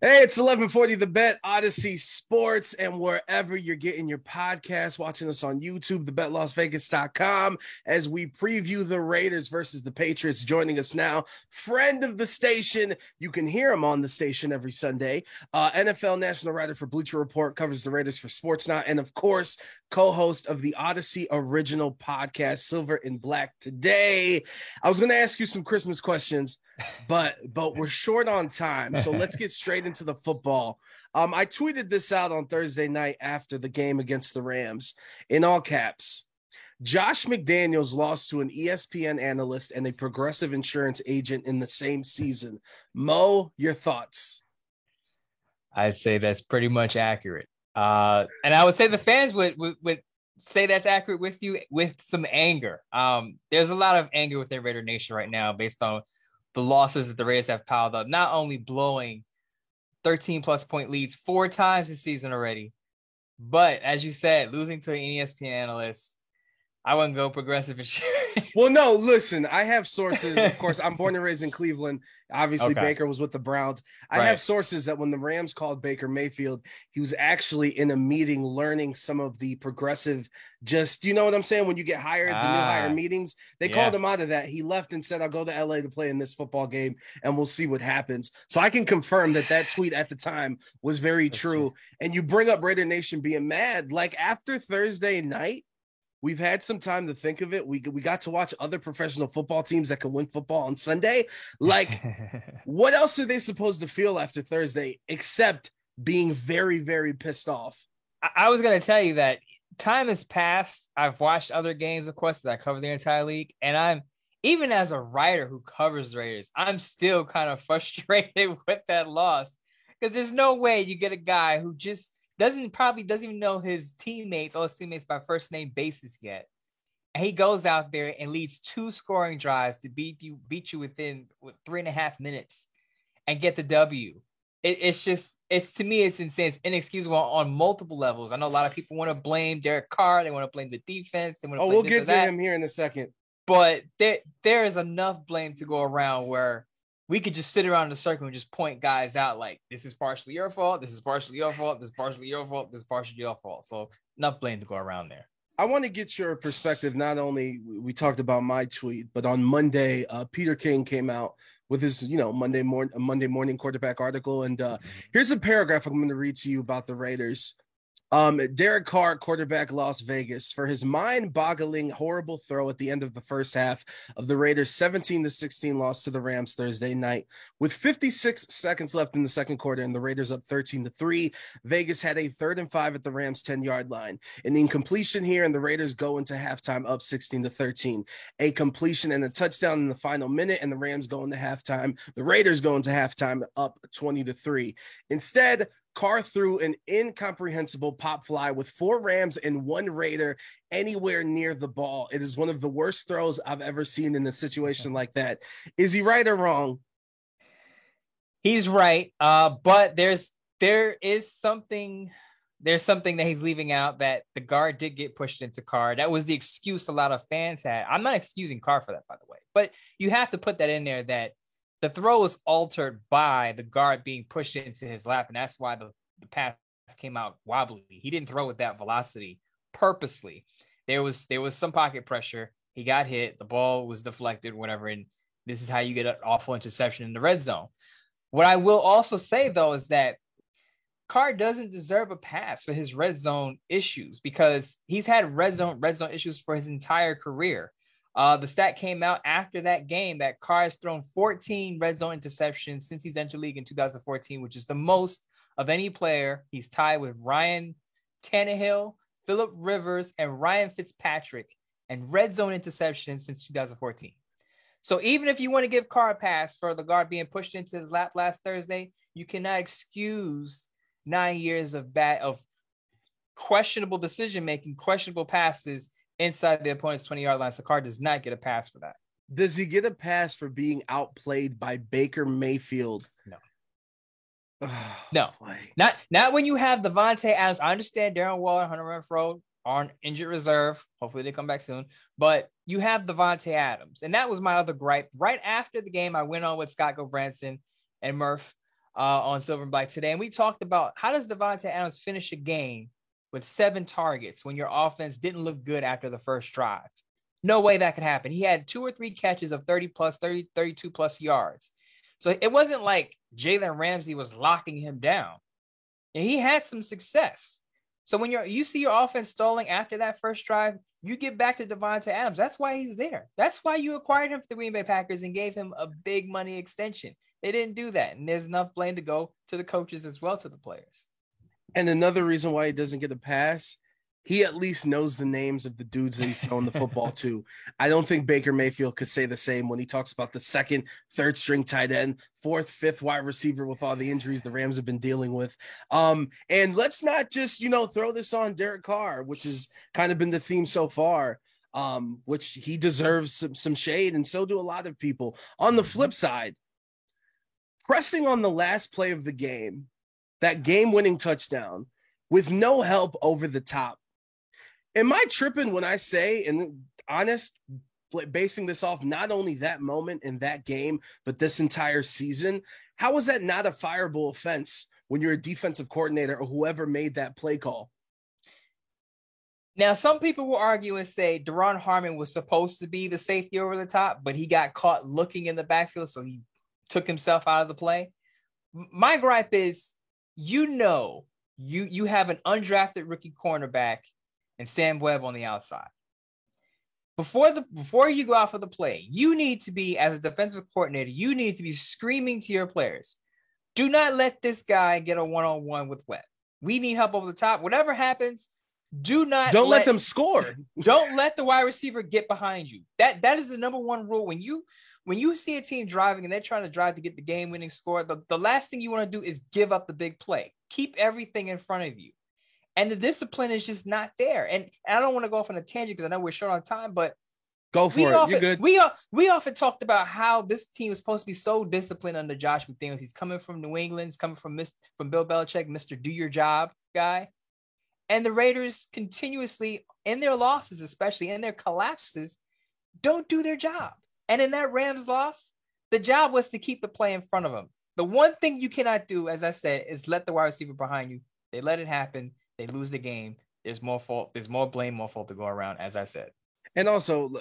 Hey, it's 1140 The Bet, Audacy Sports, and wherever you're getting your podcast, watching us on YouTube, thebetlasvegas.com, as we preview the Raiders versus the Patriots. Joining us now, friend of the station. You can hear him on the station every Sunday. Uh, NFL national writer for Bleacher Report, covers the Raiders for Sportsnet, and of course, co host of the Audacy original podcast, Silver and Black. Today, I was going to ask you some Christmas questions, but but we're short on time. So let's get straight into the football. Um, I tweeted this out on Thursday night after the game against the Rams in all caps. Josh McDaniels lost to an ESPN analyst and a progressive insurance agent in the same season. Mo, your thoughts? I'd say that's pretty much accurate. Uh, and I would say the fans would, would, would say that's accurate with you with some anger. Um, there's a lot of anger within Raider Nation right now based on the losses that the Raiders have piled up, not only blowing 13 plus point leads four times this season already, but as you said, losing to an ESPN analyst. I wouldn't go progressive insurance. Well, no, listen, I have sources. Of course, I'm born and raised in Cleveland. Obviously, Okay. Baker was with the Browns. I Right. have sources that when the Rams called Baker Mayfield, he was actually in a meeting learning some of the progressive, just, you know what I'm saying? When you get hired, the new hire Ah, meetings, they yeah. called him out of that. He left and said, I'll go to LA to play in this football game and we'll see what happens. So I can confirm that that tweet at the time was very true. true. And you bring up Raider Nation being mad. Like after Thursday night, We've had some time to think of it. We we got to watch other professional football teams that can win football on Sunday. Like, what else are they supposed to feel after Thursday except being very, very pissed off? I- I was gonna tell you that time has passed. I've watched other games, of course, that I cover the entire league, and I'm even as a writer who covers the Raiders, I'm still kind of frustrated with that loss because there's no way you get a guy who just doesn't probably doesn't even know his teammates or his teammates by first name basis yet. And he goes out there and leads two scoring drives to beat you beat you within three and a half minutes and get the W. It, it's just it's to me it's insane. It's inexcusable on, on multiple levels. I know a lot of people want to blame Derek Carr. They want to blame the defense. They want to. Oh, we'll get to that him here in a second. but there there is enough blame to go around where we could just sit around in a circle and just point guys out like this is partially your fault, this is partially your fault, this is partially your fault, this is partially your fault. So enough blame to go around there. I want to get your perspective. Not only we talked about my tweet, but on Monday, uh, Peter King came out with his, you know, Monday morning Monday morning quarterback article, and uh, here's a paragraph I'm going to read to you about the Raiders. Um, Derek Carr, quarterback Las Vegas, for his mind-boggling, horrible throw at the end of the first half of the Raiders' 17 to 16 loss to the Rams Thursday night. With 56 seconds left in the second quarter and the Raiders up 13 to 3, Vegas had a third and five at the Rams 10-yard line. An incompletion here, and the Raiders go into halftime up 16 to 13. A completion and a touchdown in the final minute, and the Rams go into halftime. The Raiders go into halftime up 20 to 3. Instead, Carr threw an incomprehensible pop fly with four Rams and one Raider anywhere near the ball. It is one of the worst throws I've ever seen in a situation like that. Is he right or wrong? He's right. Uh, but there's there is something there's something that he's leaving out that the guard did get pushed into Carr. That was the excuse a lot of fans had. I'm not excusing Carr for that, by the way, but you have to put that in there that the throw was altered by the guard being pushed into his lap, and that's why the, the pass came out wobbly. He didn't throw with that velocity purposely. There was there was some pocket pressure. He got hit. The ball was deflected, whatever. And this is how you get an awful interception in the red zone. What I will also say though is that Carr doesn't deserve a pass for his red zone issues because he's had red zone red zone issues for his entire career. Uh, the stat came out after that game that Carr has thrown 14 red zone interceptions since he's entered league in 2014, which is the most of any player. He's tied with Ryan Tannehill, Philip Rivers, and Ryan Fitzpatrick, and red zone interceptions since 2014. So even if you want to give Carr a pass for the guard being pushed into his lap last Thursday, you cannot excuse nine years of bad of questionable decision making, questionable passes inside the opponent's 20 yard line. So Carr does not get a pass for that. Does he get a pass for being outplayed by Baker Mayfield? No. Oh, no, boy. not not when you have Davante Adams. I understand Darren Waller, Hunter Renfrow are on injured reserve. Hopefully they come back soon. But you have Davante Adams, and that was my other gripe. Right after the game, I went on with Scott Gulbransen and Murph uh, on Silver and Black today, and we talked about how does Davante Adams finish a game with seven targets when your offense didn't look good after the first drive. No way that could happen. He had two or three catches of 30 plus, 30, 32 plus yards. So it wasn't like Jalen Ramsey was locking him down. And he had some success. So when you're you see your offense stalling after that first drive, you get back to Davante Adams. That's why he's there. That's why you acquired him for the Green Bay Packers and gave him a big money extension. They didn't do that. And there's enough blame to go to the coaches as well to the players. And another reason why he doesn't get a pass, he at least knows the names of the dudes that he's throwing the football to. I don't think Baker Mayfield could say the same when he talks about the second, third string tight end, fourth, fifth wide receiver with all the injuries the Rams have been dealing with. Um, and let's not just, you know, throw this on Derek Carr, which has kind of been the theme so far. Um, which he deserves some, some shade, and so do a lot of people. On the flip side, pressing on the last play of the game, that game winning touchdown with no help over the top. Am I tripping when I say, and honest, basing this off not only that moment in that game, but this entire season? How is that not a fireable offense when you're a defensive coordinator or whoever made that play call? Now, some people will argue and say Duron Harmon was supposed to be the safety over the top, but he got caught looking in the backfield, so he took himself out of the play. My gripe is, you know, you you have an undrafted rookie cornerback and Sam Webb on the outside. Before the before you go out for the play, you need to be as a defensive coordinator, you need to be screaming to your players, do not let this guy get a one-on-one with Webb. We need help over the top. Whatever happens, do not don't let, let them score. don't let the wide receiver get behind you. That that is the number one rule. When you when you see a team driving and they're trying to drive to get the game winning score, the, the last thing you want to do is give up the big play. Keep everything in front of you. And the discipline is just not there. And, and I don't want to go off on a tangent because I know we're short on time, but go for it. Often, You're good. We, uh, we often talked about how this team is supposed to be so disciplined under Josh McDaniels. He's coming from New England, he's coming from Mr. from Bill Belichick, Mr. Do Your Job guy. And the Raiders continuously, in their losses, especially in their collapses, don't do their job. And in that Rams loss, the job was to keep the play in front of them. The one thing you cannot do, as I said, is let the wide receiver behind you. They let it happen. They lose the game. There's more fault. There's more blame, more fault to go around, as I said. And also,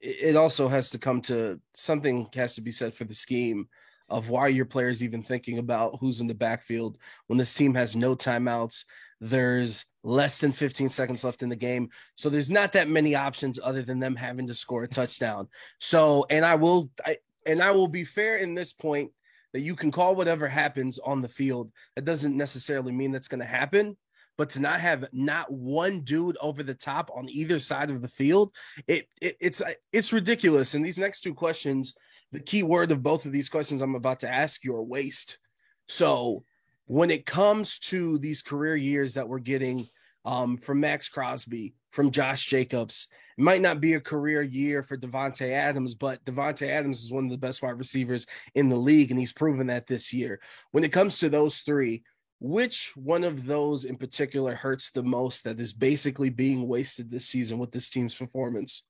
it also has to come to something has to be said for the scheme of why your players even thinking about who's in the backfield when this team has no timeouts. There's less than 15 seconds left in the game. So there's not that many options other than them having to score a touchdown. So, and I will, I, and I will be fair in this point that you can call whatever happens on the field. That doesn't necessarily mean that's going to happen. But to not have not one dude over the top on either side of the field, it, it it's it's ridiculous. And these next two questions, the key word of both of these questions I'm about to ask you are waste. So when it comes to these career years that we're getting um, from Maxx Crosby, from Josh Jacobs, it might not be a career year for Davante Adams, but Davante Adams is one of the best wide receivers in the league, and he's proven that this year. When it comes to those three, which one of those in particular hurts the most that is basically being wasted this season with this team's performance?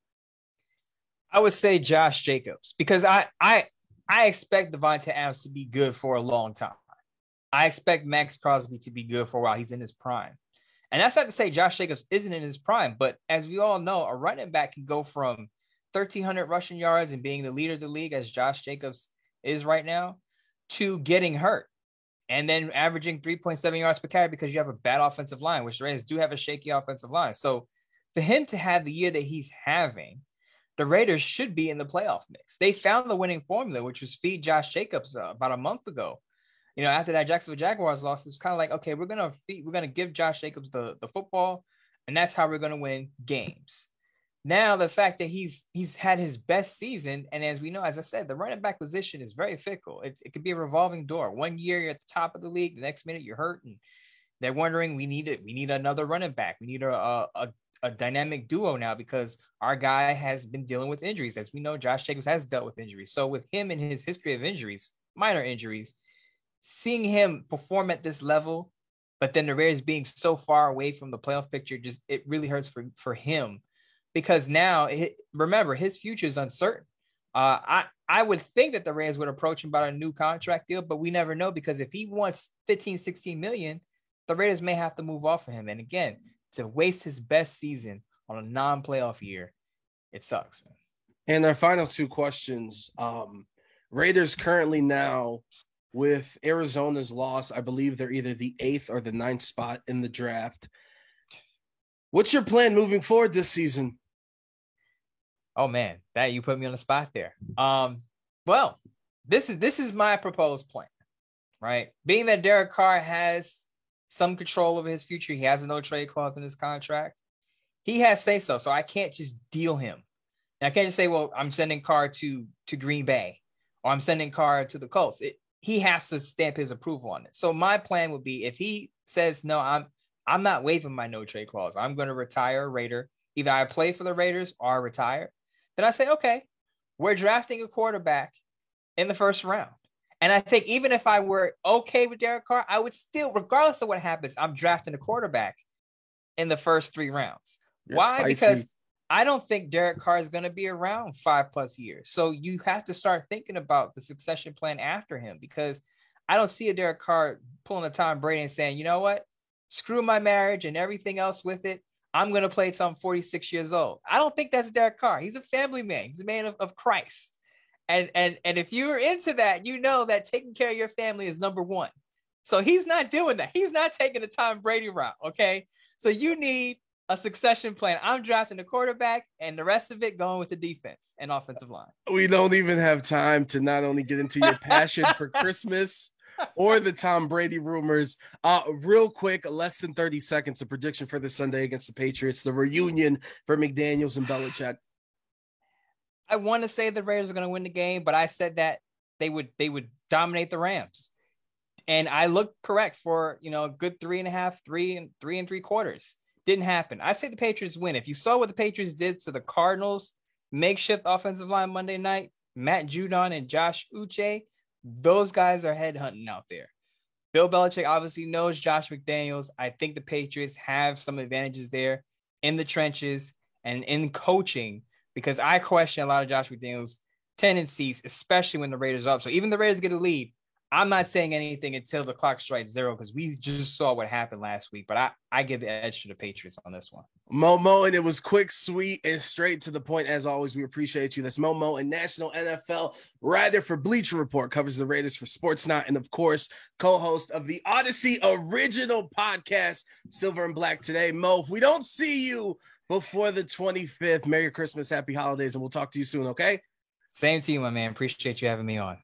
I would say Josh Jacobs because I I I expect Davante Adams to be good for a long time. I expect Maxx Crosby to be good for a while. He's in his prime. And that's not to say Josh Jacobs isn't in his prime, but as we all know, a running back can go from 1,300 rushing yards and being the leader of the league, as Josh Jacobs is right now, to getting hurt and then averaging 3.7 yards per carry because you have a bad offensive line, which the Raiders do have a shaky offensive line. So for him to have the year that he's having, the Raiders should be in the playoff mix. They found the winning formula, which was feed Josh Jacobs uh, about a month ago you know, after that Jacksonville Jaguars loss, it's kind of like, okay, we're gonna we're gonna give Josh Jacobs the the football, and that's how we're gonna win games. Now the fact that he's he's had his best season, and as we know, as I said, the running back position is very fickle. It, it could be a revolving door. One year you're at the top of the league, the next minute you're hurt, and they're wondering we need it. We need another running back. We need a, a a dynamic duo now because our guy has been dealing with injuries. As we know, Josh Jacobs has dealt with injuries. So with him and his history of injuries, minor injuries, seeing him perform at this level, but then the Raiders being so far away from the playoff picture, just it really hurts for for him because now it, remember his future is uncertain. Uh, I I would think that the Raiders would approach him about a new contract deal, but we never know because if he wants 15, 16 million, the Raiders may have to move off of him. And again, to waste his best season on a non-playoff year, it sucks, man. And our final two questions. Um, Raiders currently now with Arizona's loss, I believe they're either the eighth or the ninth spot in the draft. What's your plan moving forward this season? Oh man, that you put me on the spot there. Um, well, this is this is my proposed plan, right? Being that Derek Carr has some control over his future, he has a no trade clause in his contract. He has say so, so I can't just deal him. And I can't just say, well, I'm sending Carr to to Green Bay or I'm sending Carr to the Colts. It, he has to stamp his approval on it. So my plan would be if he says no, I'm I'm not waiving my no trade clause. I'm going to retire a Raider. Either I play for the Raiders or I retire. Then I say, okay, we're drafting a quarterback in the first round. And I think even if I were okay with Derek Carr, I would still, regardless of what happens, I'm drafting a quarterback in the first three rounds. You're Why? Spicy. Because I don't think Derek Carr is going to be around five plus years. So you have to start thinking about the succession plan after him because I don't see a Derek Carr pulling a Tom Brady and saying, you know what, screw my marriage and everything else with it. I'm going to play till I'm 46 years old. I don't think that's Derek Carr. He's a family man. He's a man of, of Christ. And, and, and if you're into that, you know that taking care of your family is number one. So he's not doing that. He's not taking the Tom Brady route. Okay. So you need a succession plan. I'm drafting the quarterback and the rest of it going with the defense and offensive line. We don't even have time to not only get into your passion for Christmas or the Tom Brady rumors. Uh, real quick, less than 30 seconds, a prediction for this Sunday against the Patriots, the reunion for McDaniels and Belichick. I want to say the Raiders are going to win the game, but I said that they would they would dominate the Rams. And I looked correct for you know a good three and a half, three and three and three quarters. Didn't happen. I say the Patriots win. If you saw what the Patriots did to the Cardinals makeshift offensive line Monday night, Matt Judon and Josh Uche, those guys are headhunting out there. Bill Belichick obviously knows Josh McDaniels. I think the Patriots have some advantages there in the trenches and in coaching because I question a lot of Josh McDaniels' tendencies, especially when the Raiders are up. So even the Raiders get a lead, I'm not saying anything until the clock strikes zero because we just saw what happened last week. But I, I give the edge to the Patriots on this one. Momo, and it was quick, sweet, and straight to the point. As always, we appreciate you. That's Momo, and national NFL writer for Bleacher Report, covers the Raiders for Sports Not, and of course, co-host of the Audacy original podcast, Silver and Black. Today, Mo, if we don't see you before the 25th, Merry Christmas, Happy Holidays, and we'll talk to you soon. Okay. Same to you, my man. Appreciate you having me on.